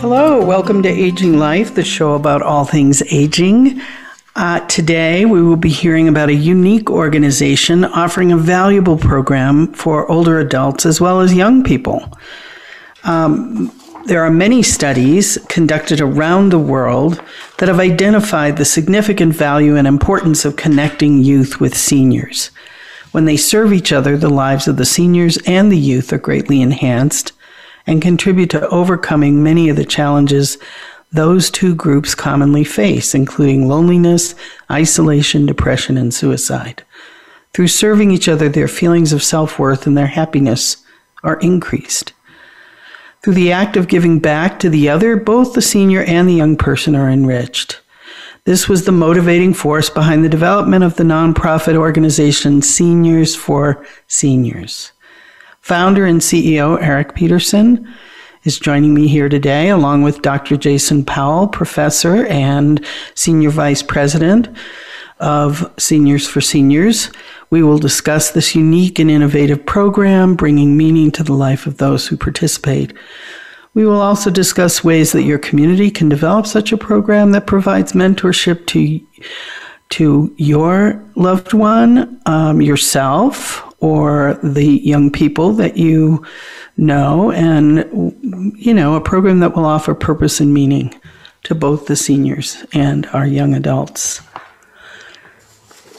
Hello, welcome to Aging Life, the show about all things aging. Uh, today, we will be hearing about a unique organization offering a valuable program for older adults as well as young people. Um, there are many studies conducted around the world that have identified the significant value and importance of connecting youth with seniors. When they serve each other, the lives of the seniors and the youth are greatly enhanced and contribute to overcoming many of the challenges those two groups commonly face, including loneliness, isolation, depression, and suicide. Through serving each other, their feelings of self worth and their happiness are increased. Through the act of giving back to the other, both the senior and the young person are enriched. This was the motivating force behind the development of the nonprofit organization Seniors for Seniors. Founder and CEO Eric Peterson is joining me here today, along with Dr. Jason Powell, professor and senior vice president of Seniors for Seniors. We will discuss this unique and innovative program, bringing meaning to the life of those who participate. We will also discuss ways that your community can develop such a program that provides mentorship to to your loved one, um, yourself, or the young people that you know, and you know, a program that will offer purpose and meaning to both the seniors and our young adults.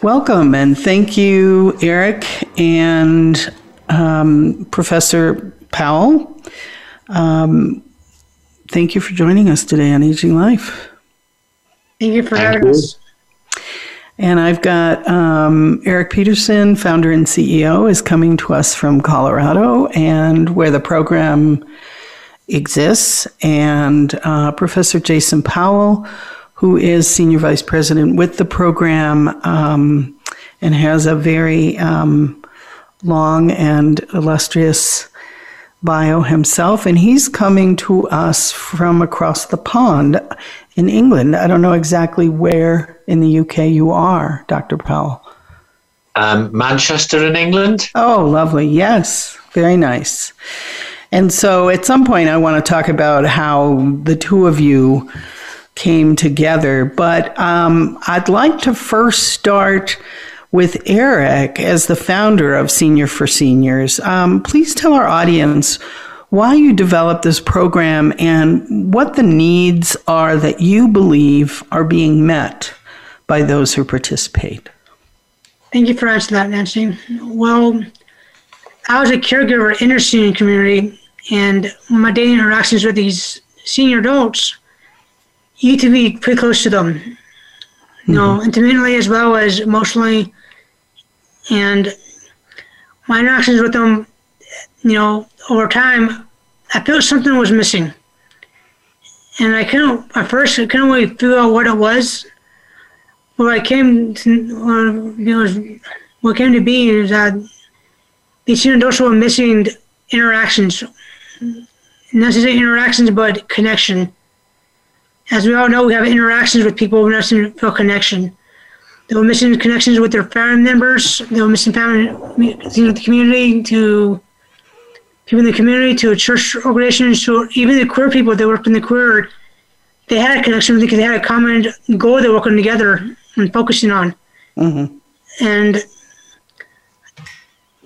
Welcome and thank you, Eric and um, Professor Powell. Um, thank you for joining us today on Aging Life. Thank you for having us. And I've got um, Eric Peterson, founder and CEO, is coming to us from Colorado and where the program exists. And uh, Professor Jason Powell, who is senior vice president with the program um, and has a very um, long and illustrious bio himself. And he's coming to us from across the pond in England. I don't know exactly where in the UK you are, Dr. Powell. Um, Manchester in England. Oh, lovely. Yes, very nice. And so at some point, I want to talk about how the two of you came together. But um, I'd like to first start with Eric as the founder of Senior for Seniors. Um, please tell our audience why you developed this program and what the needs are that you believe are being met by those who participate. Thank you for asking that, Nancy. Well, I was a caregiver in the senior community, and my daily interactions with these senior adults, you to be pretty close to them, you mm-hmm. know, intimately as well as emotionally. And my interactions with them, you know, over time, I felt something was missing. And I couldn't, at first, I couldn't really figure out what it was. What I came to, what came to be is that these students were missing interactions. Not interactions, but connection. As we all know, we have interactions with people, we necessarily feel connection. They were missing connections with their family members. They were missing family, the community to in the community to a church organization to even the queer people that worked in the queer they had a connection because they had a common goal they're working together and focusing on. Mm-hmm. and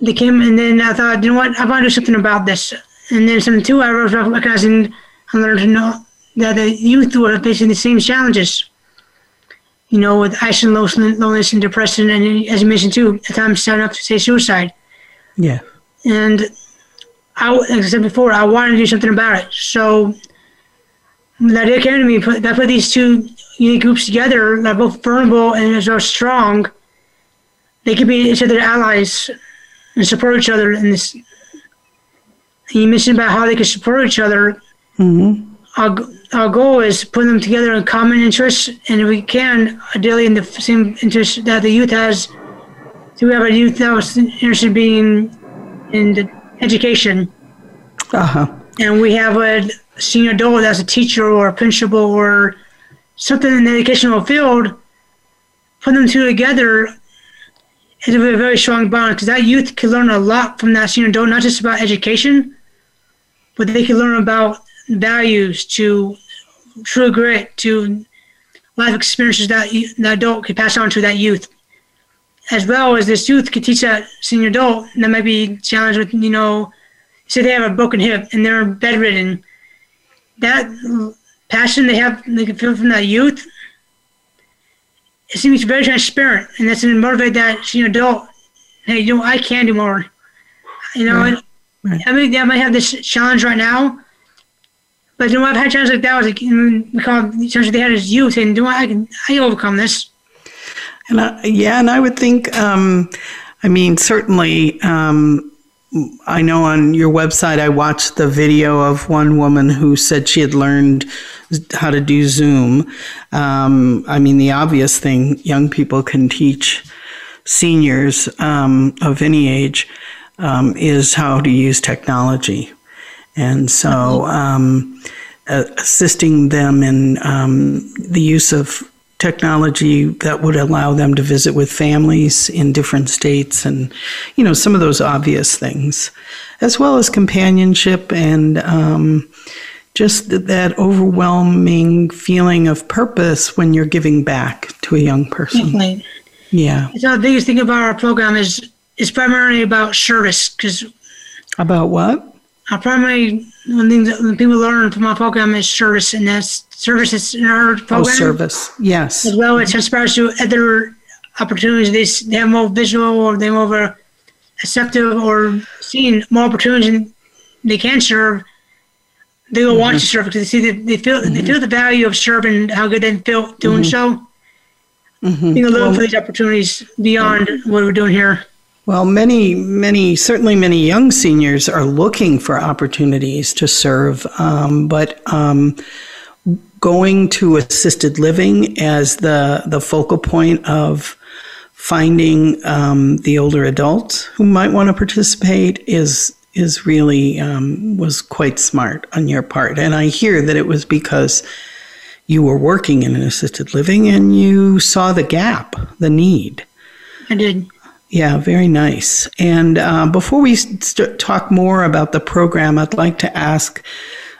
they came and then i thought you know what? I want to do something about this. And then something too i was recognizing i learned to know that the youth were facing the same challenges you know with isolation loneliness and depression and as you mentioned too at times starting up to say suicide. Yeah. And I, like I said before, I wanted to do something about it. So the idea came to me put, that put these two unique groups together that are both vulnerable and as are strong. They could be each other allies and support each other in this. And you mentioned about how they could support each other Mm-hmm. Our, our goal is to put them together in common interests, and if we can, ideally in the same interests that the youth has. So we have a youth that was interested in being in the education. Uh-huh. And we have a senior adult that's a teacher or a principal or something in the educational field. Put them two together is a very strong bond because that youth can learn a lot from that senior adult, not just about education, but they can learn about values, to true grit, to life experiences that the adult can pass on to that youth. As well as this youth can teach that senior adult and that might be challenged with, you know, say they have a broken hip and they're bedridden. That passion they have, they can feel from that youth it seems very transparent, and that's going to motivate that senior adult. Hey, you know, I can do more. You know, right. Right. I mean, I might have this challenge right now, but you know, I've had challenges like that. Was like we call it challenges they had as youth, and you know, I can I can overcome this. And I, yeah, and I would think, um, I mean, certainly. Um, I know on your website, I watched the video of one woman who said she had learned how to do Zoom. Um, I mean, the obvious thing young people can teach seniors um, of any age um, is how to use technology. And so, um, assisting them in the use of technology that would allow them to visit with families in different states and you know some of those obvious things as well as companionship and um, just that overwhelming feeling of purpose when you're giving back to a young person. Definitely. yeah. So the biggest thing about our program is is primarily about service? Because about what our primary one thing that people learn from our program is service and that's services in our oh, program. Oh, service, yes. As well, it transpires to other opportunities. They, they have more visual or they're more receptive or seeing more opportunities they can serve. They will mm-hmm. want to serve because they see that they feel mm-hmm. they feel the value of serving, how good they feel doing mm-hmm. so. Mm-hmm. Being a little well, for these opportunities beyond what we're doing here. Well, many, many, certainly many young seniors are looking for opportunities to serve, um, but um, going to assisted living as the, the focal point of finding um, the older adults who might want to participate is is really um, was quite smart on your part. And I hear that it was because you were working in an assisted living and you saw the gap, the need. I did. Yeah, very nice. And uh, before we st- talk more about the program, I'd like to ask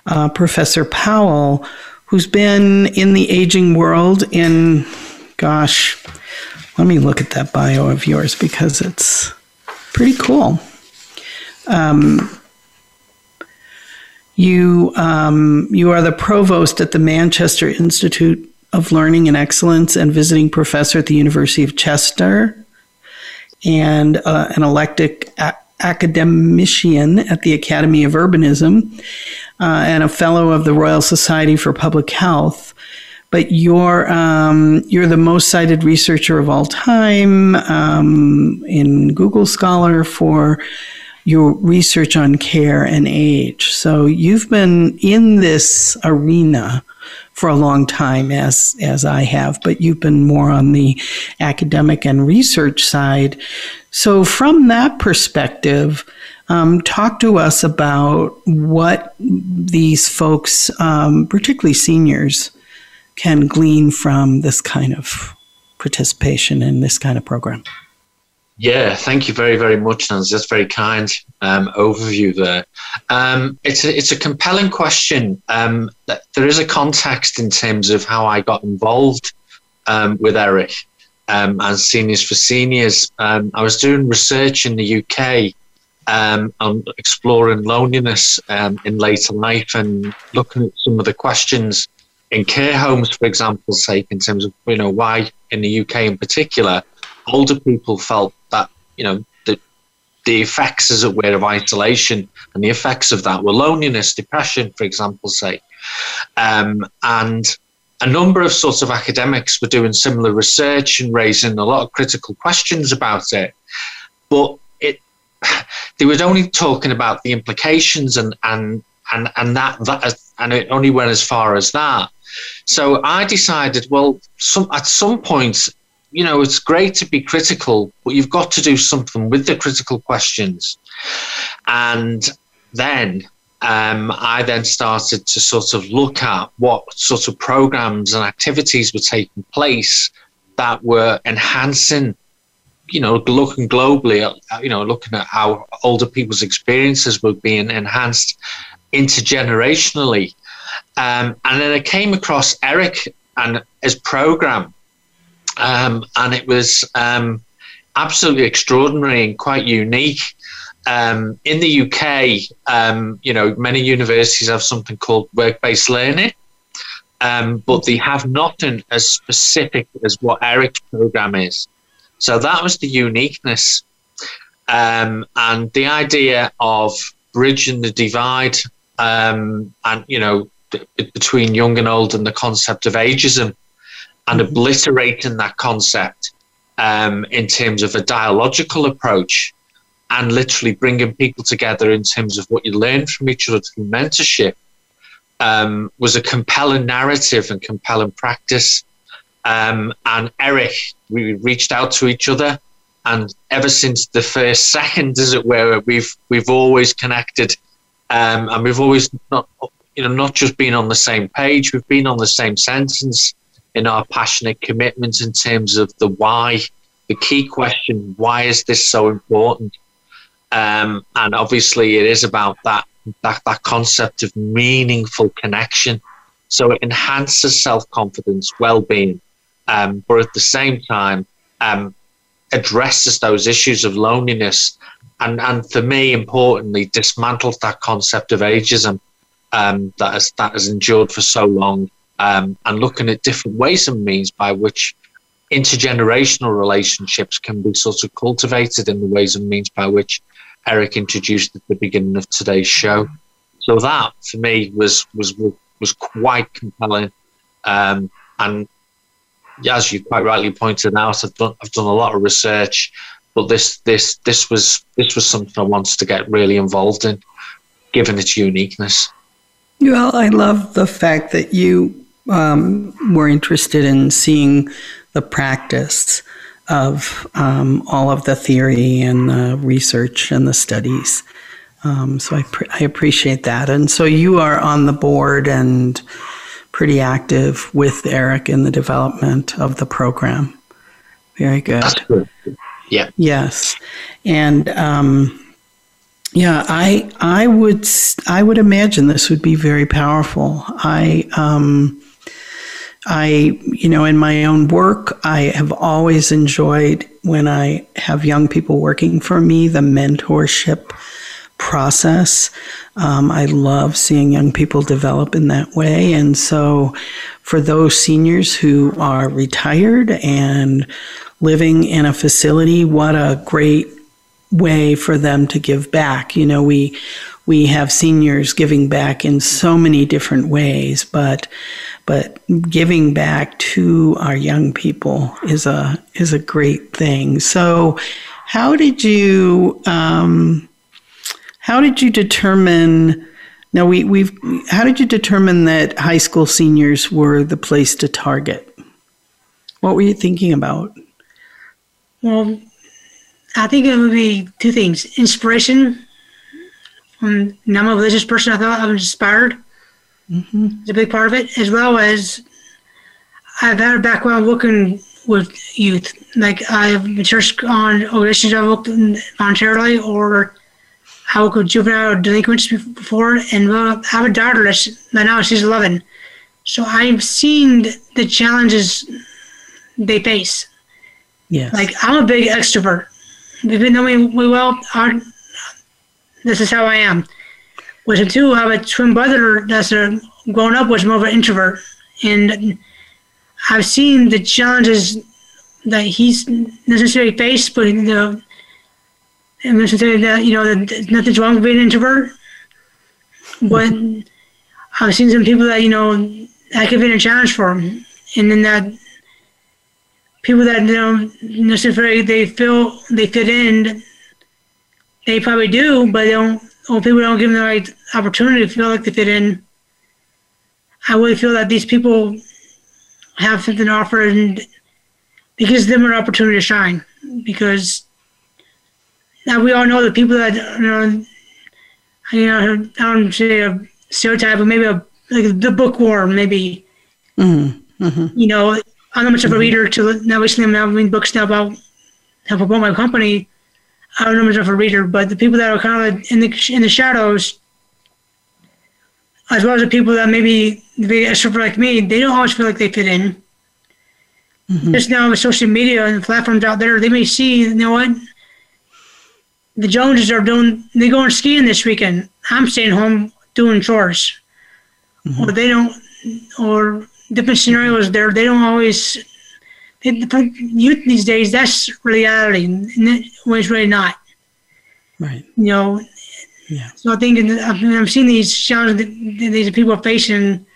uh, Professor Powell who's been in the aging world in, gosh, let me look at that bio of yours because it's pretty cool. Um, you um, you are the provost at the Manchester Institute of Learning and Excellence and visiting professor at the University of Chester, and uh, an elected a- academician at the Academy of Urbanism uh, and a fellow of the Royal Society for Public Health. But you're um, you're the most cited researcher of all time um, in Google Scholar for your research on care and age. So you've been in this arena for a long time, as as I have, but you've been more on the academic and research side. So from that perspective, um, talk to us about what these folks, um, particularly seniors, can glean from this kind of participation in this kind of program. Yeah, thank you very, very much, Nancy. That's a very kind um, overview there. Um, it's a, it's a compelling question. Um, there is a context in terms of how I got involved um, with ERIC um, and Seniors for Seniors. Um, I was doing research in the UK on exploring loneliness in later life and looking at some of the questions in care homes, for example, sake, in terms of you know why in the UK in particular, older people felt that you know the the effects, as it were, of isolation and the effects of that were loneliness, depression, for example's sake, um, and a number of sorts of academics were doing similar research and raising a lot of critical questions about it, but it they were only talking about the implications and, and and and that that and it only went as far as that. So I decided, well, some at some point, you know, it's great to be critical, but you've got to do something with the critical questions. And then um, I then started to sort of look at what sort of programs and activities were taking place that were enhancing, you know, looking globally, at, you know, looking at how older people's experiences were being enhanced intergenerationally. Um, and then I came across Eric and his program, um, and it was um, absolutely extraordinary and quite unique. Um, in the UK, um, you know, many universities have something called work-based learning, um, but they have nothing as specific as what Eric's program is. So that was the uniqueness, and the idea of bridging the divide um, and you know between young and old and the concept of ageism and mm-hmm. obliterating that concept um, in terms of a dialogical approach and literally bringing people together in terms of what you learn from each other through mentorship um, was a compelling narrative and compelling practice. Um, and Eric, we reached out to each other, and ever since the first second, as it were, we've we've always connected um, and we've always not, you know, not just been on the same page, we've been on the same sentence in our passionate commitment in terms of the why, the key question, why is this so important? Um, and obviously, it is about that, that that concept of meaningful connection. So it enhances self confidence, well being, um, but at the same time, um, addresses those issues of loneliness and and for me, importantly, dismantles that concept of ageism um, that has that has endured for so long, um, and looking at different ways and means by which intergenerational relationships can be sort of cultivated in the ways and means by which Eric introduced at the beginning of today's show. So that for me was was was quite compelling, um, and as you quite rightly pointed out, I've done I've done a lot of research but this this this was this was something I wanted to get really involved in, given its uniqueness. Well, I love the fact that you um, were interested in seeing the practice of um, all of the theory and the research and the studies. Um, so I, pre- I appreciate that. And so you are on the board and pretty active with Eric in the development of the program. Very good. Yeah. Yes, and um, yeah, I I would I would imagine this would be very powerful. I um, I you know in my own work I have always enjoyed when I have young people working for me the mentorship process. Um, I love seeing young people develop in that way, and so for those seniors who are retired and living in a facility, what a great way for them to give back. You know, we we have seniors giving back in so many different ways, but but giving back to our young people is a is a great thing. So, how did you um, how did you determine? Now we we've how did you determine that high school seniors were the place to target? What were you thinking about? Well, I think it would be two things: inspiration. Um, I'm a religious person. I thought I was inspired. Mm-hmm. It's a big part of it, as well as I've had a background working with youth. Like I've been church on organizations I've worked voluntarily, or I worked with juvenile delinquents before, and well, I have a daughter that's now she's 11, so I've seen the challenges they face Yes. Like I'm a big extrovert. If you know me well, I, this is how I am. With two, I have a twin brother that's a, grown up was more of an introvert, and I've seen the challenges that he's necessarily faced, but you know, and necessarily that you know that nothing's wrong with being an introvert. But I've seen some people that you know that could be a challenge for them, and then that people that don't necessarily they feel they fit in, they probably do, but they don't or people don't give them the right opportunity to feel like they fit in. I really feel that these people have something to offer and because them an opportunity to shine. Because now we all know the people that you know, you know I don't say a stereotype, but maybe a like the bookworm, maybe. Mm-hmm. Mm-hmm. You know, I'm not much of a reader. To now recently, I'm reading books now about how about my company. I don't know much of a reader, but the people that are kind of in the in the shadows, as well as the people that maybe they extrovert like me, they don't always feel like they fit in. Mm-hmm. Just now with social media and platforms out there, they may see, you know what, the Joneses are doing, They're going skiing this weekend. I'm staying home doing chores. Mm-hmm. Or they don't, or different scenarios there. They don't always, they, youth these days, that's reality. And it's really not. Right. You know, yeah. So I think I mean, I've seen these challenges that these people are facing.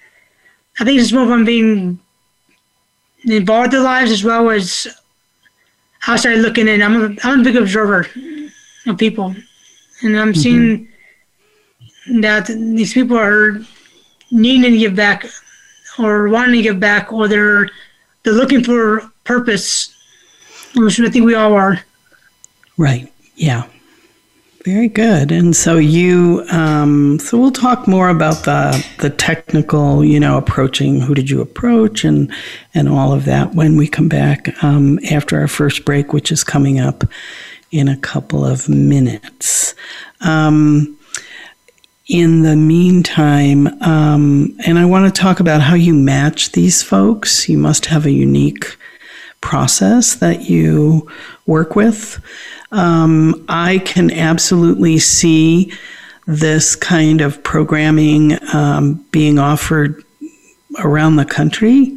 I think it's more from being involved in their lives as well as outside looking in. I'm a, I'm a big observer of people, and I'm mm-hmm. seeing that these people are needing to give back, or wanting to give back, or they're they're looking for purpose, which I think we all are. Right. Yeah. Very good. And so you, um, so we'll talk more about the the technical, you know, approaching. Who did you approach, and and all of that when we come back um, after our first break, which is coming up in a couple of minutes. Um, in the meantime, um, and I want to talk about how you match these folks. You must have a unique process that you work with. Um, I can absolutely see this kind of programming um, being offered around the country.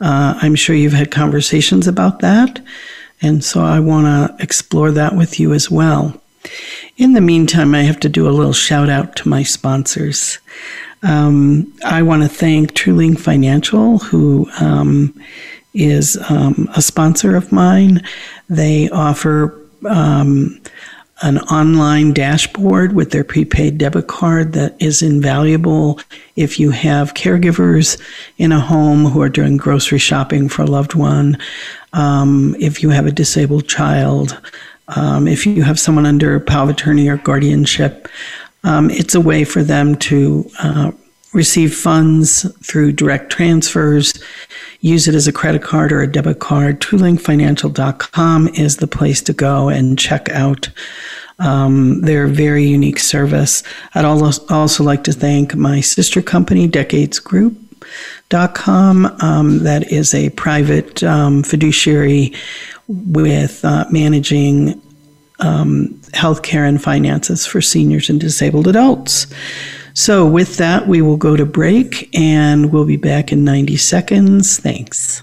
Uh, I'm sure you've had conversations about that. And so I want to explore that with you as well. In the meantime, I have to do a little shout out to my sponsors. Um, I want to thank TrueLink Financial, who um, is um, a sponsor of mine. They offer um, an online dashboard with their prepaid debit card that is invaluable if you have caregivers in a home who are doing grocery shopping for a loved one, um, if you have a disabled child, um, if you have someone under power of attorney or guardianship. Um, it's a way for them to uh, receive funds through direct transfers use it as a credit card or a debit card, TrueLinkFinancial.com is the place to go and check out um, their very unique service. I'd also like to thank my sister company, Decades Group. Um, that is a private um, fiduciary with uh, managing um, healthcare and finances for seniors and disabled adults. So, with that, we will go to break and we'll be back in 90 seconds. Thanks.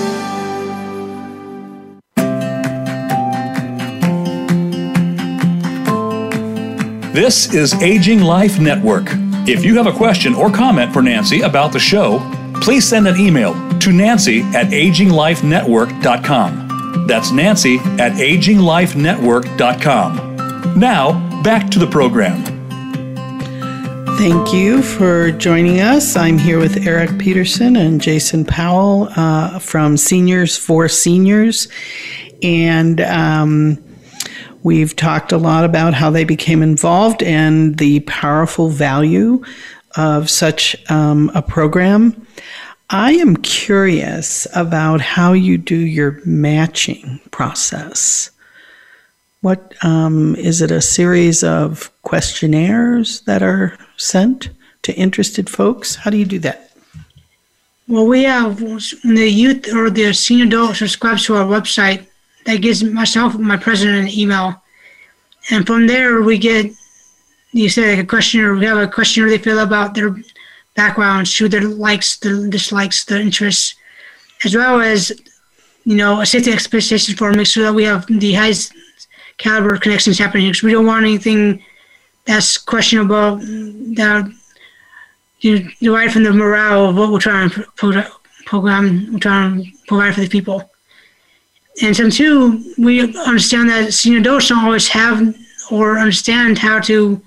This is Aging Life Network. If you have a question or comment for Nancy about the show, please send an email to nancy at aginglifenetwork.com. That's nancy at aginglifenetwork.com. Now, back to the program. Thank you for joining us. I'm here with Eric Peterson and Jason Powell uh, from Seniors for Seniors. And um, we've talked a lot about how they became involved and the powerful value of such um, a program. I am curious about how you do your matching process. What um, is it? A series of questionnaires that are sent to interested folks? How do you do that? Well, we have the youth or the senior adult subscribe to our website. That gives myself, my president, an email, and from there we get you say like a questionnaire. We have a questionnaire they fill about their backgrounds, who their likes, the dislikes, the interests, as well as you know a safety expectation form, make sure that we have the highest caliber connections happening because we don't want anything that's questionable that you derive from the morale of what we're trying to program, we're trying to provide for the people. And so, two, we understand that senior adults don't always have or understand how to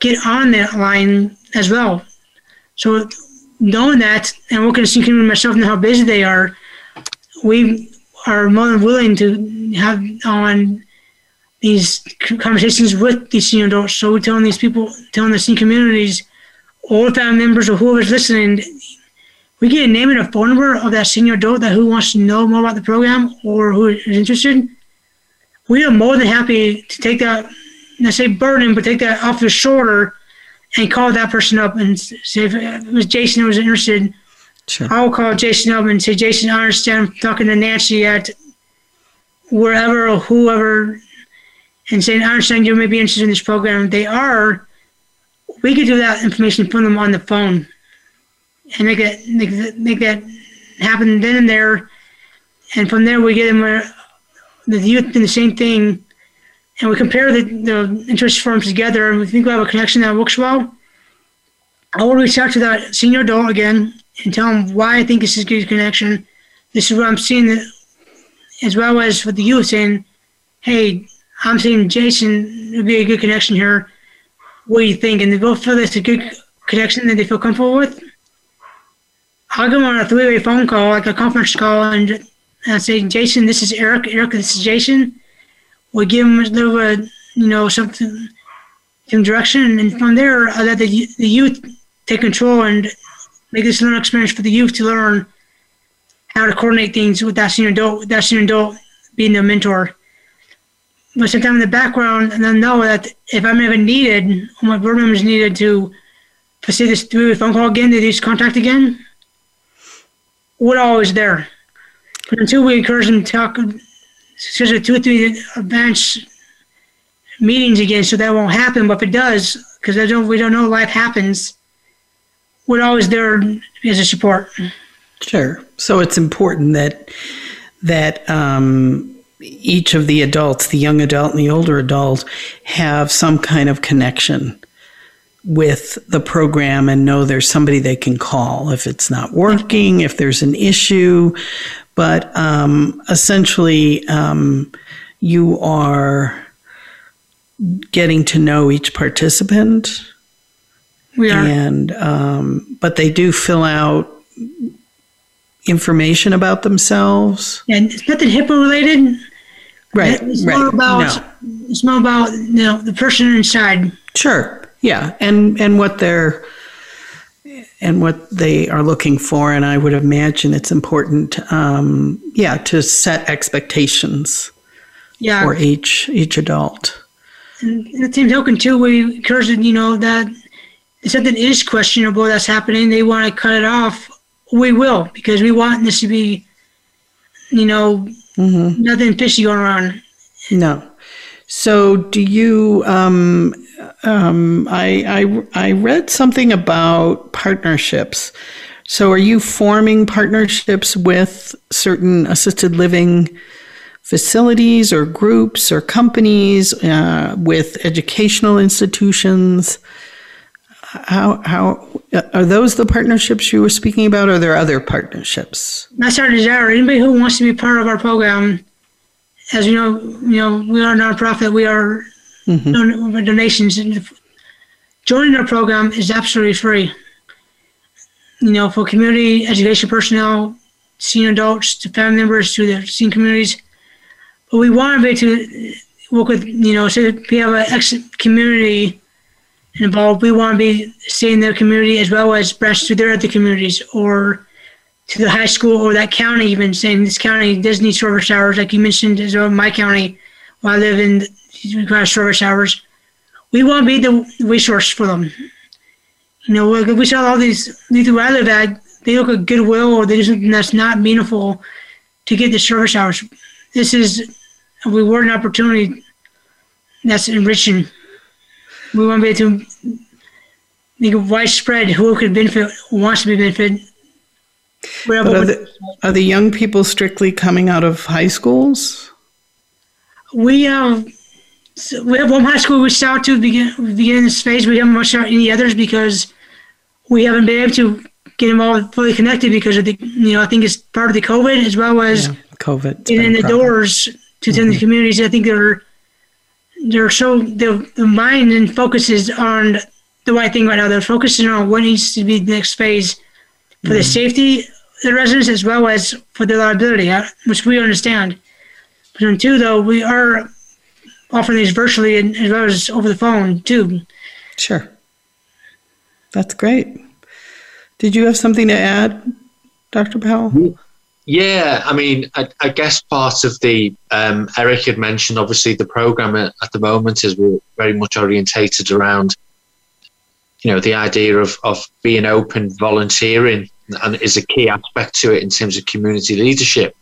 get on that line as well. So, knowing that, and working as senior myself and how busy they are, we are more than willing to have on these conversations with these senior adults. So we're telling these people, telling the senior communities, or family members or whoever's listening, we get a name and a phone number of that senior adult that who wants to know more about the program or who is interested. We are more than happy to take that, let's say burden, but take that off your shoulder and call that person up and say if uh, it was Jason who was interested. Sure. I will call Jason up and say, Jason, I understand I'm talking to Nancy at wherever or whoever and saying, I understand you may be interested in this program. They are, we could do that information from them on the phone and make that, make that, make that happen then and there. And from there, we get them where the youth do the same thing. And we compare the, the interest forms together and we think we have a connection that works well. I will reach out to that senior adult again and tell them why I think this is a good connection. This is what I'm seeing, as well as with the youth saying, hey, I'm seeing Jason would be a good connection here. What do you think? And they both feel it's a good connection that they feel comfortable with. I'll go on a three-way phone call, like a conference call, and, and say, Jason, this is Eric. Eric, this is Jason. We give them a little, uh, you know, something, some direction, and from there, I let the, the youth take control and make this learning experience for the youth to learn how to coordinate things with that senior adult, that senior adult being their mentor but sometimes in the background and then know that if I'm ever needed, or my board members needed to facilitate this through a phone call again, they just contact again, we're always there. But until we encourage them to talk, schedule two or three advance meetings again, so that won't happen. But if it does, because we don't know life happens, we're always there as a support. Sure. So it's important that that um, each of the adults, the young adult and the older adult, have some kind of connection with the program and know there's somebody they can call if it's not working, if there's an issue. But um, essentially, um, you are getting to know each participant. We are. And, um, but they do fill out information about themselves. And it's nothing HIPAA related. Right. It's right. more about no. it's more about you know the person inside. Sure. Yeah. And and what they're and what they are looking for. And I would imagine it's important, um, yeah, to set expectations yeah. for each each adult. And the same token too, we encourage you know that if something is questionable that's happening, they want to cut it off. We will because we want this to be, you know, Mm-hmm. Nothing fishy going on. No. So, do you? Um, um, I, I I read something about partnerships. So, are you forming partnerships with certain assisted living facilities or groups or companies, uh, with educational institutions. How, how are those the partnerships you were speaking about, or are there other partnerships? That's our desire. Anybody who wants to be part of our program, as you know, you know, we are a nonprofit. We are mm-hmm. don- donations. Joining our program is absolutely free. You know, for community education personnel, senior adults, to family members, to the senior communities. But we want to to work with, you know, so if we have an ex community involved. We want to be seeing their community as well as branch to their other communities or to the high school or that county even saying this county does need service hours like you mentioned as well my county where I live in require service hours. We want to be the resource for them. You know, we saw all these these where I live at, they look at goodwill or they do something that's not meaningful to get the service hours. This is a reward and opportunity that's enriching we want to be able to make it widespread who could benefit, who wants to be benefited. But are, the, are the young people strictly coming out of high schools? We have so we have one high school we start to begin begin this phase. We haven't much any others because we haven't been able to get them all fully connected because of the you know I think it's part of the COVID as well as yeah, COVID getting in the doors to mm-hmm. the communities. I think they're they're so the, the mind and focus is on the right thing right now. They're focusing on what needs to be the next phase for mm-hmm. the safety of the residents as well as for the liability, uh, which we understand. But then two, though, we are offering these virtually and as well as over the phone too. Sure, that's great. Did you have something to add, Dr. Powell? Yeah, I mean, I, I guess part of the um, Eric had mentioned. Obviously, the program at, at the moment is very much orientated around, you know, the idea of of being open, volunteering, and is a key aspect to it in terms of community leadership.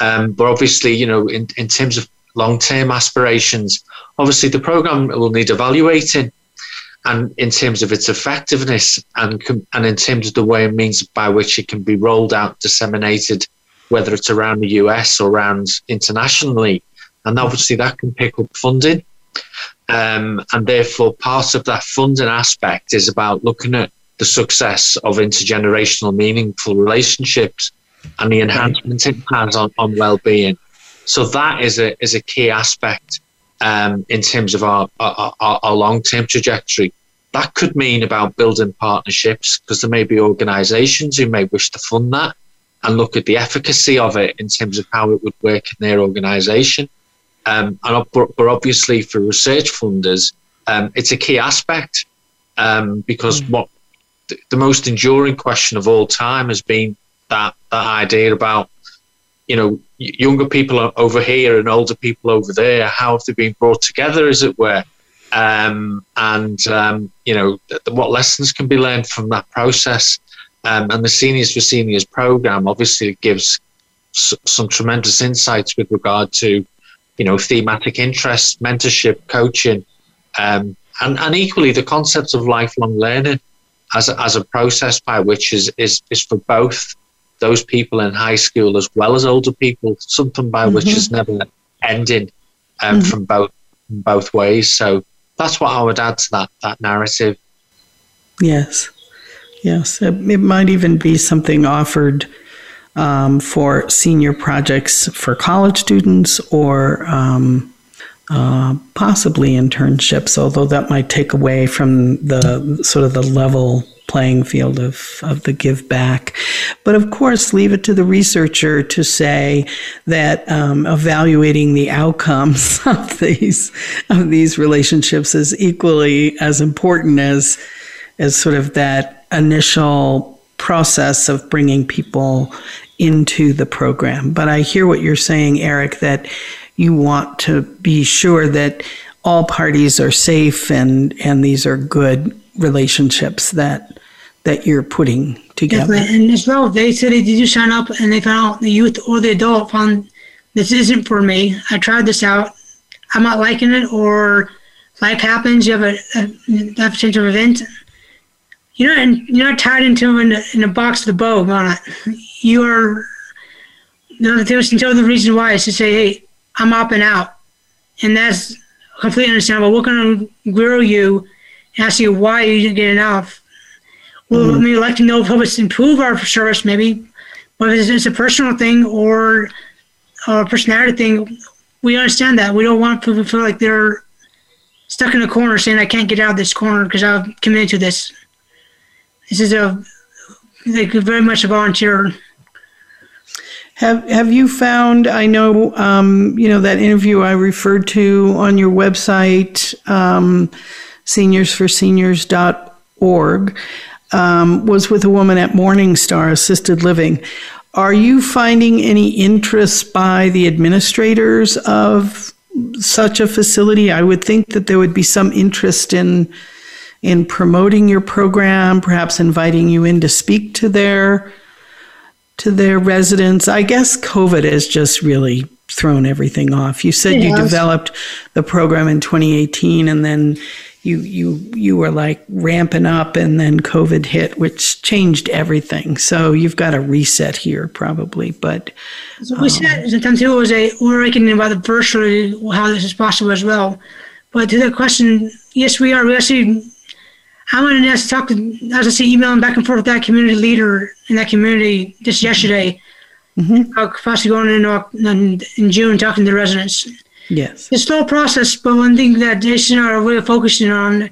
Um, but obviously, you know, in in terms of long term aspirations, obviously the program will need evaluating and in terms of its effectiveness and and in terms of the way and means by which it can be rolled out, disseminated whether it's around the US or around internationally. And obviously that can pick up funding. Um, and therefore, part of that funding aspect is about looking at the success of intergenerational, meaningful relationships and the enhancement it has on, on well-being. So that is a is a key aspect um, in terms of our, our, our long-term trajectory. That could mean about building partnerships because there may be organisations who may wish to fund that and look at the efficacy of it in terms of how it would work in their organisation. Um, and but, obviously for research funders, um, it's a key aspect um, because mm. what the, the most enduring question of all time has been that that idea about you know younger people over here and older people over there. How have they been brought together, as it were? Um, and um, you know what lessons can be learned from that process. Um, and the Seniors for Seniors program obviously gives s- some tremendous insights with regard to, you know, thematic interests, mentorship, coaching, um, and, and equally the concept of lifelong learning as a, as a process by which is, is, is for both those people in high school as well as older people, something by mm-hmm. which is never ending um, mm-hmm. from both both ways. So that's what I would add to that that narrative. Yes. Yes, it, it might even be something offered um, for senior projects for college students or um, uh, possibly internships, although that might take away from the sort of the level playing field of, of the give back. But of course, leave it to the researcher to say that um, evaluating the outcomes of these of these relationships is equally as important as as sort of that initial process of bringing people into the program. But I hear what you're saying, Eric, that you want to be sure that all parties are safe and and these are good relationships that that you're putting together. Definitely. And as well, they said did you sign up and they found out the youth or the adult found this isn't for me. I tried this out. I'm not liking it or life happens, you have a, a, potential event you're not you're not tied into in a, in a box with a bow on it. You are. You know, the, the reason why is to say, hey, I'm opting out. And that's completely understandable. We're going to grill you ask you why you didn't get enough. Well, mm-hmm. maybe like to know if it's improve our service, maybe, whether it's a personal thing or a personality thing. We understand that. We don't want people to feel like they're stuck in a corner saying, I can't get out of this corner because I've committed to this. This is a like very much a volunteer have Have you found? I know, um, you know that interview I referred to on your website, um, seniorsforseniors.org, um, was with a woman at Morningstar Assisted Living. Are you finding any interest by the administrators of such a facility? I would think that there would be some interest in in promoting your program, perhaps inviting you in to speak to their to their residents. I guess COVID has just really thrown everything off. You said you developed the program in 2018 and then you you you were like ramping up and then COVID hit, which changed everything. So you've got a reset here probably. But so we um, said sometimes too was a we're reckoning about the virtually how this is possible as well. But to that question, yes, we are. We actually I'm going to talk to, as I see emailing back and forth with that community leader in that community just yesterday. Mm-hmm. I'll possibly going in, in, in June talking to the residents. Yes. It's a slow process, but one thing that Jason and I are really focusing on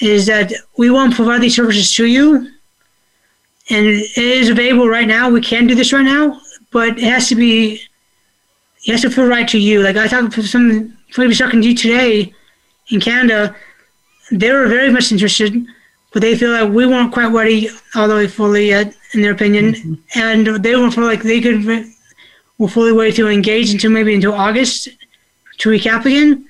is that we want to provide these services to you. And it is available right now. We can do this right now, but it has to be, it has to feel right to you. Like I talked to some, somebody was talking to you today in Canada they were very much interested, but they feel like we weren't quite ready all the way fully yet, in their opinion, mm-hmm. and they don't feel like they could were fully ready to engage until maybe until August to recap again.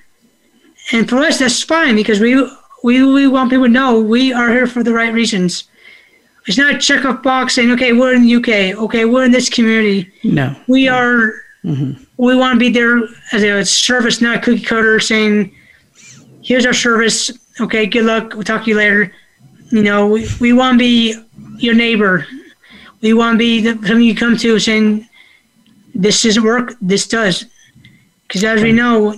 And for us, that's fine because we we we want people to know we are here for the right reasons. It's not a check off box saying, okay, we're in the UK, okay, we're in this community. No, we are. Mm-hmm. We want to be there as a service, not a cookie cutter saying, here's our service okay, good luck. We'll talk to you later. You know, we, we want to be your neighbor. We want to be the, something you come to saying, this doesn't work, this does. Because as we know,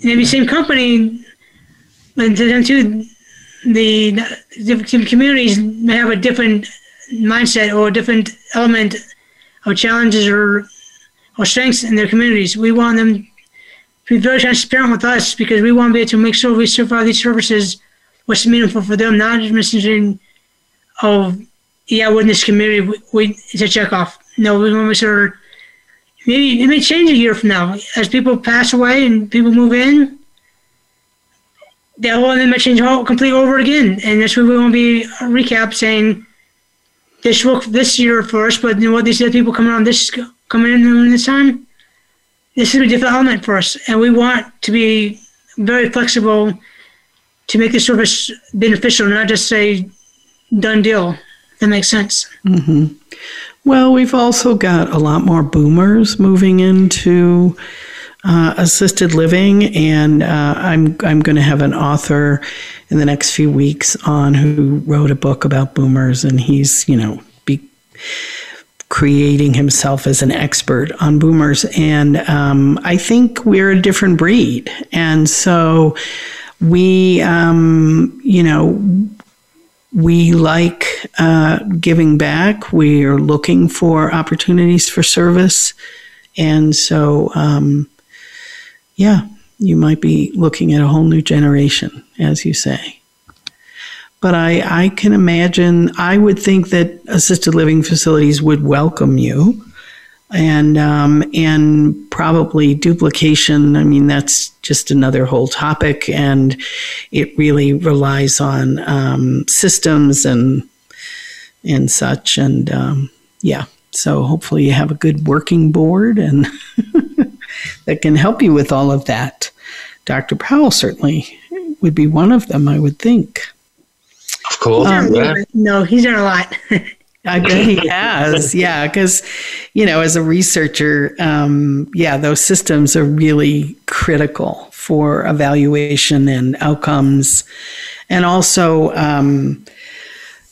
in the same company, but then too, the different communities may have a different mindset or a different element of challenges or or strengths in their communities. We want them to be very transparent with us because we want to be able to make sure we provide these services what's meaningful for them, not just messaging of, yeah, we're in this community, we, we, it's a check off. No, we want to make sure maybe it may change a year from now as people pass away and people move in. The whole thing might change all completely over again, and that's where we want to be recap saying this worked this year for us, but you know what? These other people coming on this coming in this time this is a different element for us, and we want to be very flexible to make the service beneficial, not just say done deal. That makes sense. Mm-hmm. Well, we've also got a lot more boomers moving into uh, assisted living, and uh, I'm I'm going to have an author in the next few weeks on who wrote a book about boomers, and he's you know be creating himself as an expert on boomers. And um, I think we're a different breed. And so we, um, you know, we like uh, giving back. We are looking for opportunities for service. And so, um, yeah, you might be looking at a whole new generation, as you say but I, I can imagine, I would think that assisted living facilities would welcome you. And um, and probably duplication. I mean, that's just another whole topic, and it really relies on um, systems and and such. And um, yeah, so hopefully you have a good working board and that can help you with all of that. Dr. Powell certainly would be one of them, I would think. Of course. Um, yeah. No, he's done a lot. I bet he has. Yeah, because, you know, as a researcher, um, yeah, those systems are really critical for evaluation and outcomes. And also, um,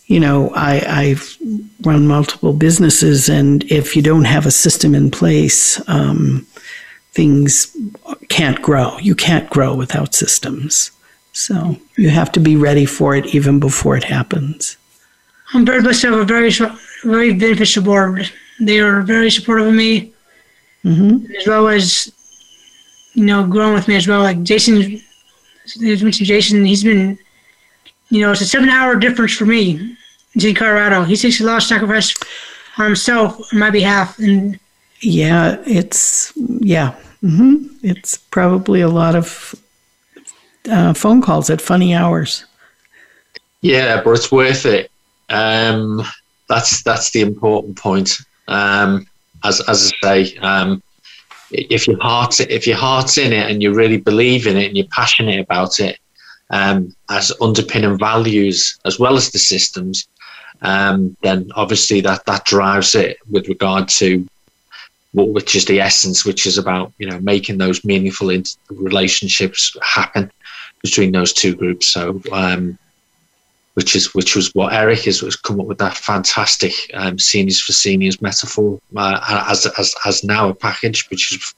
you know, I, I've run multiple businesses, and if you don't have a system in place, um, things can't grow. You can't grow without systems. So you have to be ready for it even before it happens. I'm very blessed to have a very, very beneficial board. They are very supportive of me, Mm-hmm. as well as, you know, growing with me as well. Like Jason, mentioned Jason, he's been, you know, it's a seven-hour difference for me. He's in Colorado. He takes a lot of sacrifice on himself on my behalf, and Yeah, it's yeah. hmm It's probably a lot of uh, phone calls at funny hours. Yeah, but it's worth it. Um, that's that's the important point. Um, as as I say, um, if your heart if your heart's in it and you really believe in it and you're passionate about it, um, as underpinning values as well as the systems, um, then obviously that that drives it with regard to what which is the essence, which is about you know making those meaningful in- relationships happen between those two groups. So. Um, which is which was what Eric has, has come up with that fantastic um, seniors for seniors metaphor uh, as, as as now a package, which is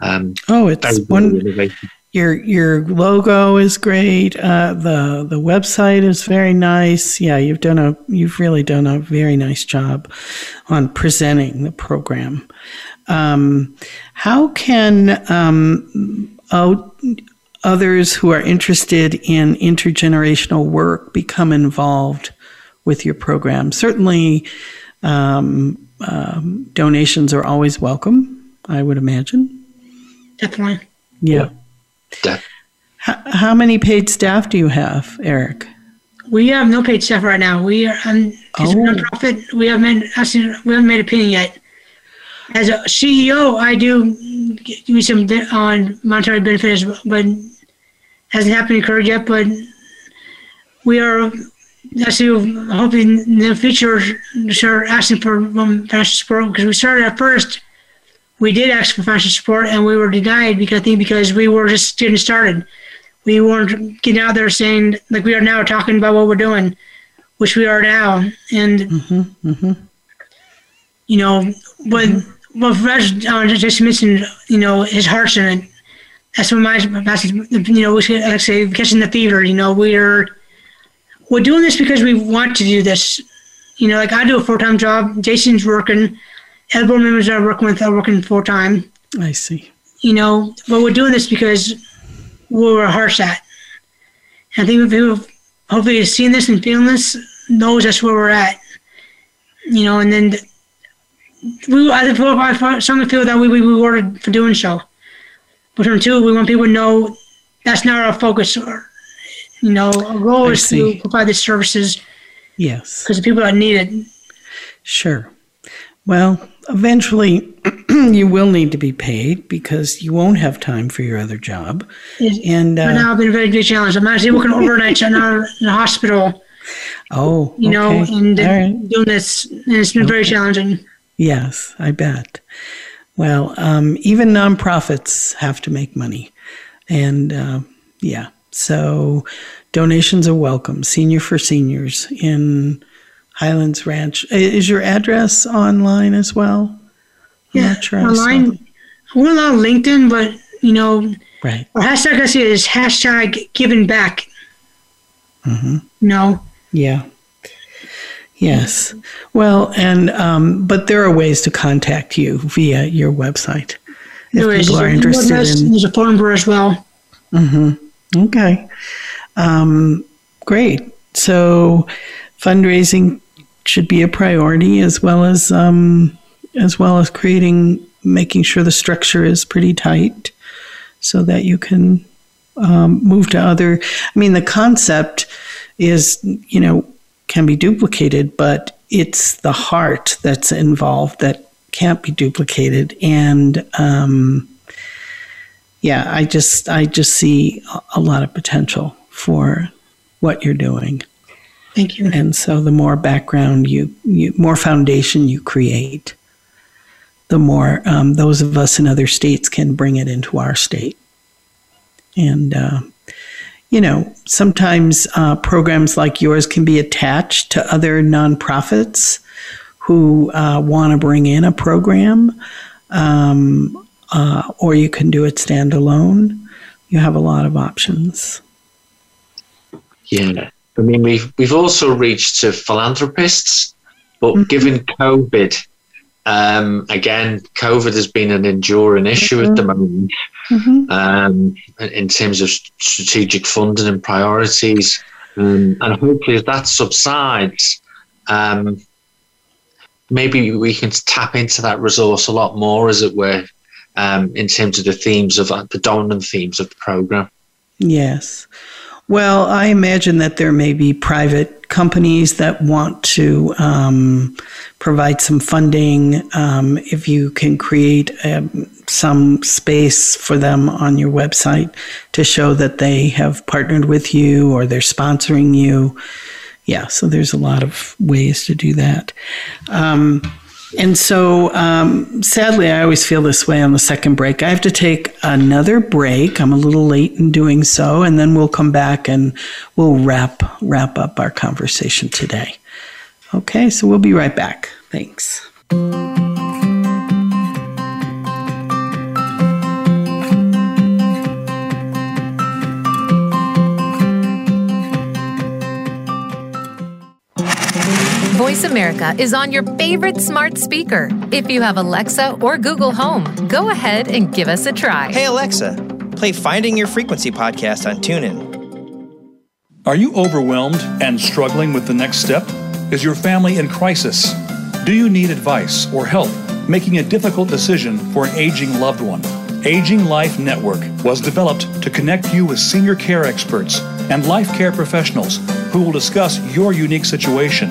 um, Oh, it's very one. innovative. Your your logo is great. Uh, the the website is very nice. Yeah, you've done a you've really done a very nice job on presenting the program. Um, how can um, out, others who are interested in intergenerational work become involved with your program? Certainly, um, um, donations are always welcome. I would imagine. definitely. Yeah. Def- How, how many paid staff do you have, Eric? We have no paid staff right now. We are um, as a Oh. nonprofit. We haven't made, actually, we haven't made a penny yet. As a CEO, I do give you some on monetary benefits, but hasn't happened in Courage yet. But we are actually hoping in the future to start asking for financial support because we started at first. We did ask for financial support and we were denied because I think because we were just getting started we weren't getting out there saying like we are now talking about what we're doing, which we are now. And Mm-hmm. you know, what what Raj uh, just mentioned, you know, his heart's in it. That's what my message. You know, we like say catching the fever. You know, we're we're doing this because we want to do this. You know, like I do a full time job. Jason's working. Other board members I work with are working full time. I see. you know, but we're doing this because where our heart's at. And I think people hopefully have seen this and feeling this knows that's where we're at. You know, and then we I feel I some feel that we we rewarded for doing so. But from two, we want people to know that's not our focus. Or, you know, our goal I is see. to provide the services Yes, because the people that need it. sure. Well, eventually you will need to be paid because you won't have time for your other job. And uh, now, it's been a very big challenge. I'm actually working overnight now in the hospital. oh, you know, okay. and right. doing this, and it's been very challenging. Yes, I bet. Well, um, even nonprofits have to make money. And uh, yeah, so donations are welcome. Senior for Seniors in Highlands Ranch. Is your address online as well? I'm Yeah, not sure online. We're not on LinkedIn, but you know, Right. our hashtag I see is hashtag giving back. hmm You know, Yeah. Yes. Well, and um, but there are ways to contact you via your website if there is people are there's a interested in. there's a phone number as well. hmm Okay. Um, great. So fundraising should be a priority as well as um, as well as creating making sure the structure is pretty tight so that you can um, move to other I mean the concept is you know can be duplicated but it's the heart that's involved that can't be duplicated. And um, yeah, I just I just see a- lot of potential for what you're doing, Thank you. and so the more background you, you more foundation you create, the more um, those of us in other states can bring it into our state, and uh, you know sometimes uh, programs like yours can be attached to other nonprofits who uh, want to bring in a program. Um, uh, or you can do it standalone. You have a lot of options. Yeah, I mean we've we've also reached to philanthropists, but mm-hmm. given COVID, um, again, COVID has been an enduring issue mm-hmm. at the moment mm-hmm. um, in terms of strategic funding and priorities. Um, and hopefully, as that subsides, um, maybe we can tap into that resource a lot more, as it were, um, in terms of the themes of uh, the dominant themes of the program. Yes. Well, I imagine that there may be private companies that want to um, provide some funding. Um, if you can create um, some space for them on your website to show that they have partnered with you or they're sponsoring you. Yeah, so there's a lot of ways to do that. Um, and so, um, sadly, I always feel this way on the second break. I have to take another break. I'm a little late in doing so, and then we'll come back and we'll wrap wrap up our conversation today. Okay, so we'll be right back. Thanks. America is on your favorite smart speaker. If you have Alexa or Google Home, go ahead and give us a try. Hey, Alexa, play Finding Your Frequency podcast on TuneIn. Are you overwhelmed and struggling with the next step? Is your family in crisis? Do you need advice or help making a difficult decision for an aging loved one? Aging Life Network was developed to connect you with senior care experts and life care professionals who will discuss your unique situation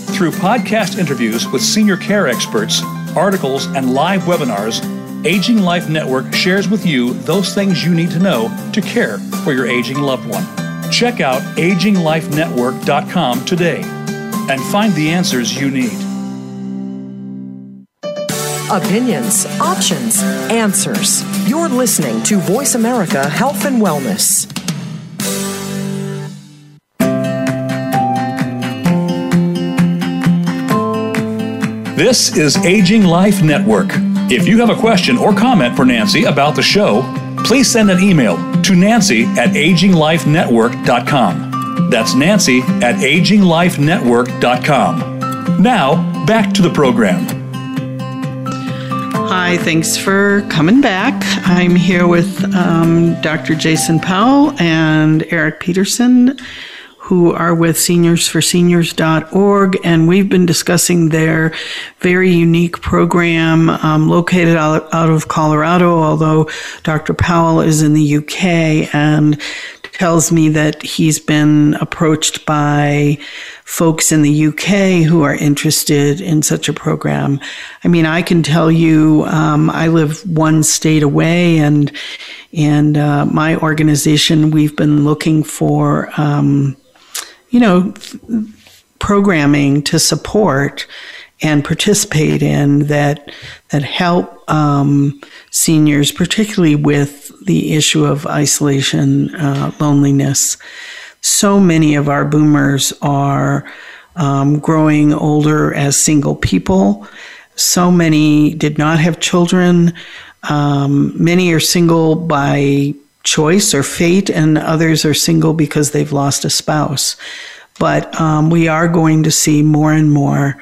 Through podcast interviews with senior care experts, articles, and live webinars, Aging Life Network shares with you those things you need to know to care for your aging loved one. Check out aginglifenetwork.com today and find the answers you need. Opinions, options, answers. You're listening to Voice America Health and Wellness. This is Aging Life Network. If you have a question or comment for Nancy about the show, please send an email to nancy at aginglifenetwork.com. That's nancy at aginglifenetwork.com. Now, back to the program. Hi, thanks for coming back. I'm here with um, Dr. Jason Powell and Eric Peterson who are with seniorsforseniors.org, and we've been discussing their very unique program um, located out, out of Colorado, although Dr. Powell is in the UK and tells me that he's been approached by folks in the UK who are interested in such a program. I mean, I can tell you, um, I live one state away, and and uh, my organization, we've been looking for um, you know, programming to support and participate in that that help um, seniors, particularly with the issue of isolation, uh, loneliness. So many of our boomers are um, growing older as single people. So many did not have children. Um, many are single by choice or fate, and others are single because they've lost a spouse. But um, we are going to see more and more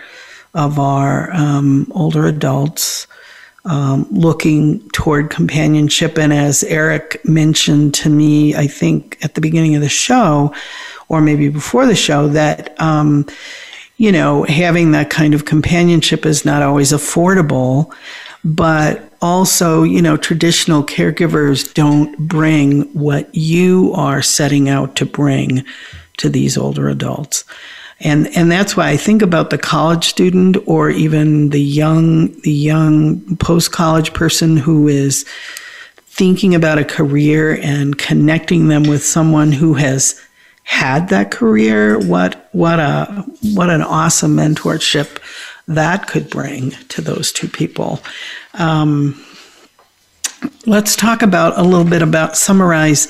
of our um, older adults um, looking toward companionship. And as Eric mentioned to me, I think at the beginning of the show, or maybe before the show, that um, you know having that kind of companionship is not always affordable, but also, you know, traditional caregivers don't bring what you are setting out to bring to these older adults. and and that's why I think about the college student or even the young the young post college person who is thinking about a career and connecting them with someone who has had that career what what a what an awesome mentorship that could bring to those two people um, let's talk about a little bit about summarize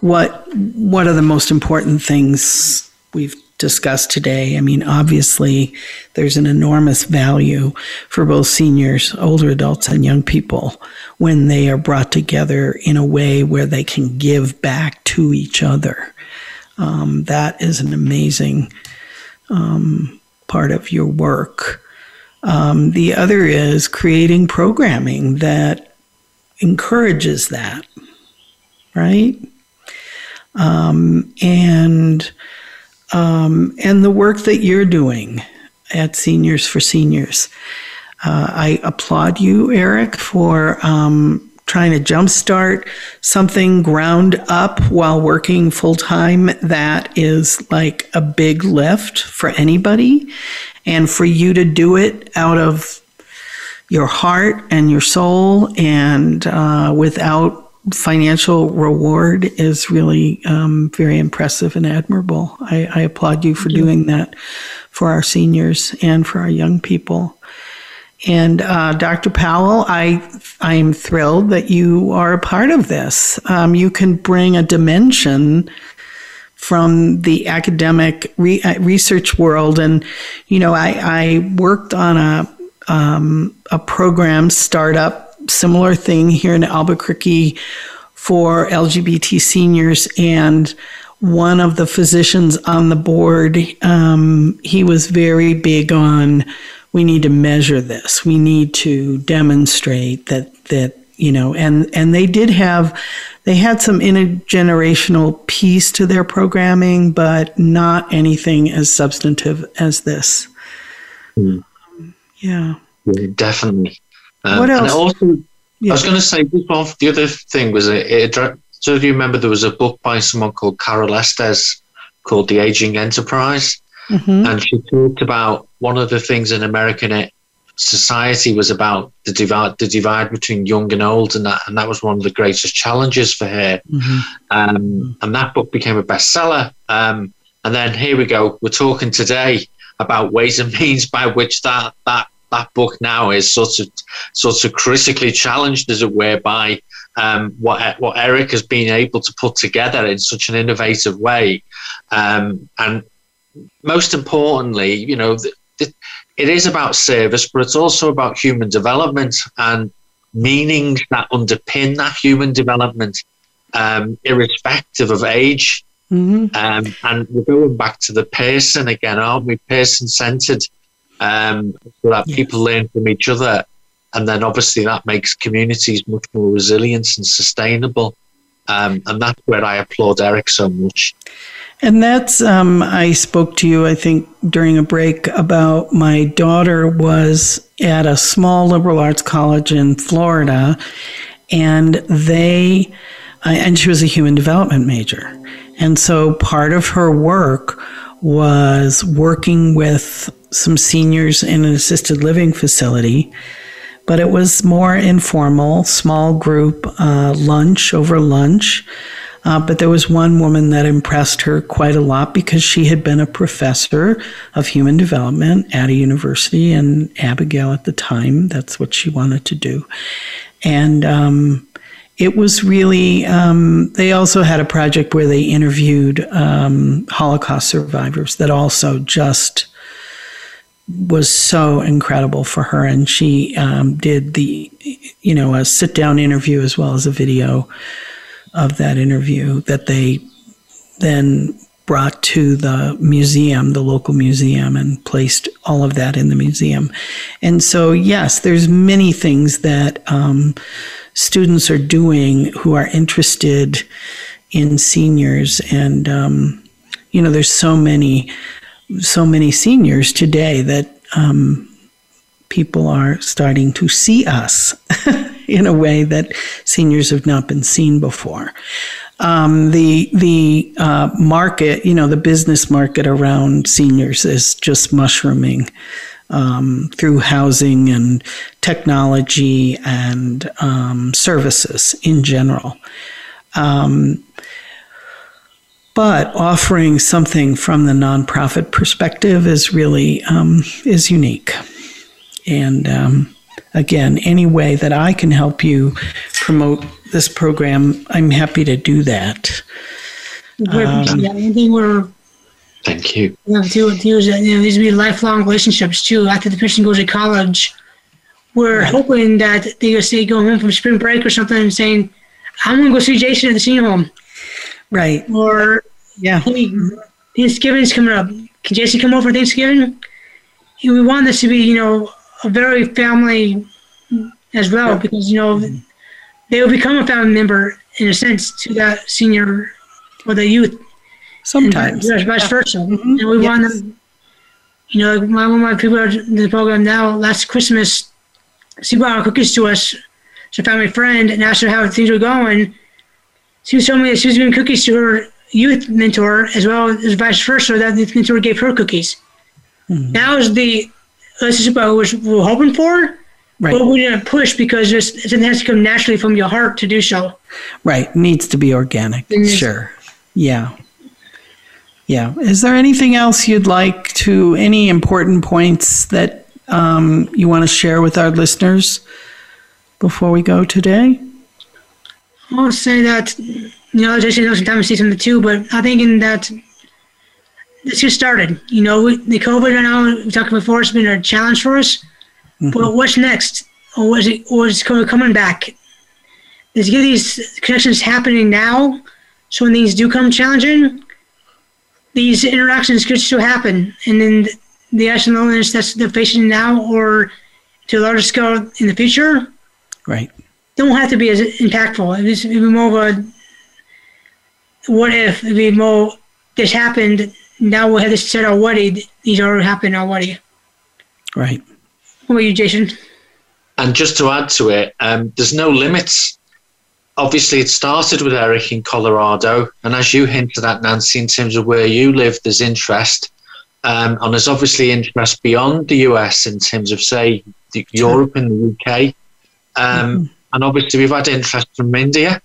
what what are the most important things we've discussed today. I mean, obviously, there's an enormous value for both seniors, older adults, and young people when they are brought together in a way where they can give back to each other. Um, that is an amazing um, part of your work. Um, the other is creating programming that encourages that, right? Um, and um, and the work that you're doing at Seniors for Seniors. Uh, I applaud you, Eric, for um, trying to jumpstart something ground up while working full time. That is like a big lift for anybody. And for you to do it out of your heart and your soul and uh, without financial reward is really um, very impressive and admirable. I, I applaud you for doing that for our seniors and for our young people. And uh, Dr. Powell, I I am thrilled that you are a part of this. Um, you can bring a dimension from the academic re- uh, research world, and you know I, I worked on a um, a program startup similar thing here in Albuquerque for LGBT seniors. And one of the physicians on the board, um, he was very big on we need to measure this. We need to demonstrate that that you know, and and they did have they had some intergenerational piece to their programming, but not anything as substantive as this. Mm. Yeah. yeah. definitely. Um, what else? And also, yeah. I was going to say, the other thing was, it, it, so do you remember there was a book by someone called Carroll Estes called The Aging Enterprise? Mm-hmm. And she talked about one of the things in American society was about the divide, the divide between young and old, and that, and that was one of the greatest challenges for her. Mm-hmm. Um, and that book became a bestseller. Um, and then here we go. We're talking today about ways and means by which that that that book now is sort of sort of critically challenged, as it were, by um, what what Eric has been able to put together in such an innovative way, um, and most importantly, you know, th- it is about service, but it's also about human development and meanings that underpin that human development, um, irrespective of age. Mm-hmm. Um, and we're going back to the person again, aren't we? Person centered um, so that yes. people learn from each other. And then obviously that makes communities much more resilient and sustainable. Um, and that's where I applaud Eric so much. And that's, um, I spoke to you, I think, during a break about my daughter was at a small liberal arts college in Florida, and they, and she was a human development major. And so part of her work was working with some seniors in an assisted living facility, but it was more informal, small group uh, lunch over lunch. Uh, but there was one woman that impressed her quite a lot because she had been a professor of human development at a university in Abigail at the time. That's what she wanted to do. And um, it was really, um, they also had a project where they interviewed um, Holocaust survivors that also just was so incredible for her. And she um, did the, you know, a sit down interview as well as a video of that interview that they then brought to the museum, the local museum, and placed all of that in the museum. And so, yes, there's many things that um, students are doing who are interested in seniors, and um, you know, there's so many so many seniors today that um, people are starting to see us in a way that seniors have not been seen before. Um, the the uh, market, you know, the business market around seniors is just mushrooming um, through housing and technology and um, services in general. Um, but offering something from the nonprofit perspective is really um, is unique, and um, again, any way that I can help you promote this program, I'm happy to do that. Um, anything we're Thank you. You know, to, to use, you know, these be lifelong relationships too. After the person goes to college, we're right. hoping that they go say go home from spring break or something and saying, "I'm gonna go see Jason at the senior home." Right. Or yeah, hey, Thanksgiving's coming up. Can Jason come over Thanksgiving? we want this to be, you know, a very family as well yeah. because you know they will become a family member in a sense to that senior or the youth Sometimes. And vice versa. Mm-hmm. And we yes. want them, you know, my, one of my people in the program now, last Christmas, she brought cookies to us. It's a family friend and asked her how things were going. She was telling me that she was giving cookies to her youth mentor as well as vice versa, that the mentor gave her cookies. Mm-hmm. Now is the this is what we we're hoping for. Right. But we didn't push because it has to come naturally from your heart to do so. Right. Needs to be organic. Sure. Yeah. Yeah. Is there anything else you'd like to, any important points that um, you want to share with our listeners before we go today? I'll say that, you know, Jason knows sometimes see something too, but I think in that this just started. You know, we, the COVID right now, we talked before, it's been a challenge for us. Mm-hmm. But what's next? Or was it, or is it coming back? Is get these connections happening now so when things do come challenging, these interactions could still happen, and then the and loneliness that's they're facing now, or to a larger scale in the future, right, don't have to be as impactful. It It's be more of a what if? It'd be more. This happened. Now we have this said already. These already happened already. Right. What about you, Jason? And just to add to it, um, there's no limits obviously it started with Eric in Colorado, and as you hinted at, Nancy, in terms of where you live, there's interest, um, and there's obviously interest beyond the US in terms of, say, the, Europe and the UK, um, mm-hmm. and obviously we've had interest from India.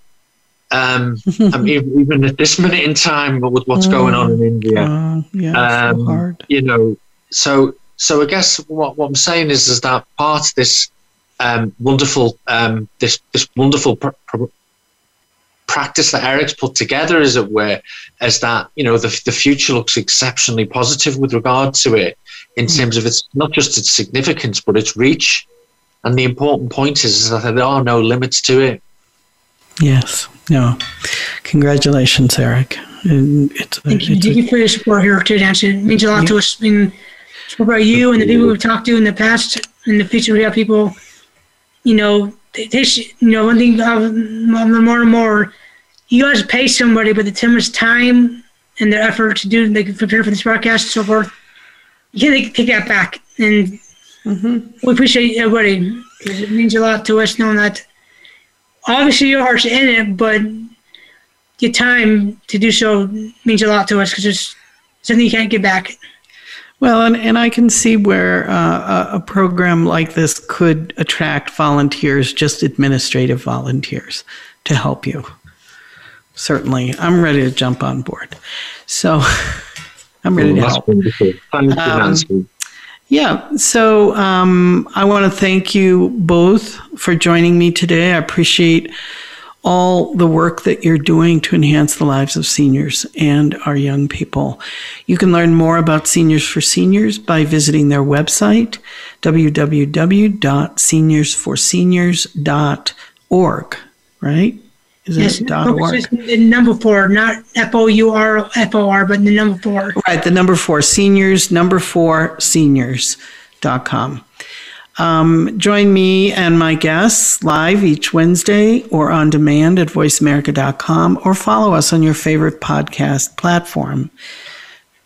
Um, and even, even, at this minute in time, with what's oh, going on in India, uh, yeah, so um, you know, so so I guess what, what I'm saying is is that part of this um, wonderful um, this this wonderful pr- pr- practice that Eric's put together, as it were, is that you know the the future looks exceptionally positive with regard to it in mm. terms of its not just its significance but its reach. And the important point is, is that there are no limits to it. Yes. No. Congratulations, Eric. It's, Thank you. Thank you for your support here too, Nancy. It means a lot to us. I mean, support by you and the people we've talked to in the past. and the future, we have people, you know, they, they you know, one thing uh, more and more you guys pay somebody, but the much time and their effort to do, they prepare for this broadcast and so forth. You can't take that back. And mm-hmm. we appreciate everybody it means a lot to us knowing that obviously your heart's in it, but your time to do so means a lot to us because it's something you can't get back. Well, and, and I can see where uh, a program like this could attract volunteers, just administrative volunteers, to help you certainly. I'm ready to jump on board. So I'm ready to help. Thank um, Yeah, so um, I want to thank you both for joining me today. I appreciate all the work that you're doing to enhance the lives of seniors and our young people. You can learn more about Seniors for Seniors by visiting their website, www.seniorsforseniors.org, right? Is yes, dot org? The number four, not F O U R F O R, but the number four. Right, the number four, seniors, number four, seniors.com. Um, join me and my guests live each Wednesday or on demand at voiceamerica.com or follow us on your favorite podcast platform.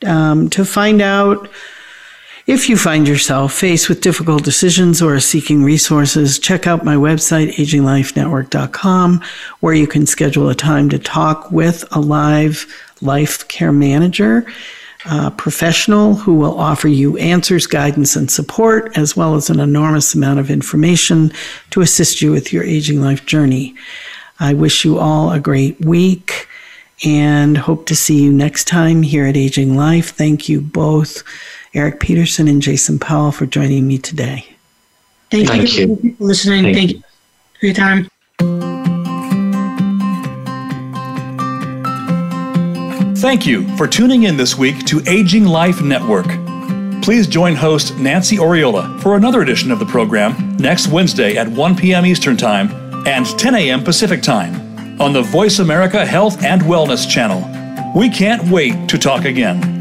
Um, to find out If you find yourself faced with difficult decisions or seeking resources, check out my website, aginglifenetwork.com, where you can schedule a time to talk with a live life care manager uh, professional who will offer you answers, guidance, and support, as well as an enormous amount of information to assist you with your aging life journey. I wish you all a great week and hope to see you next time here at Aging Life. Thank you both, Eric Peterson and Jason Powell, for joining me today. Thank, Thank you, you. for listening. Thank, Thank you for your time. Thank you for tuning in this week to Aging Life Network. Please join host Nancy Oriola for another edition of the program next Wednesday at 1 p.m. Eastern Time and 10 a.m. Pacific Time on the Voice America Health and Wellness channel. We can't wait to talk again.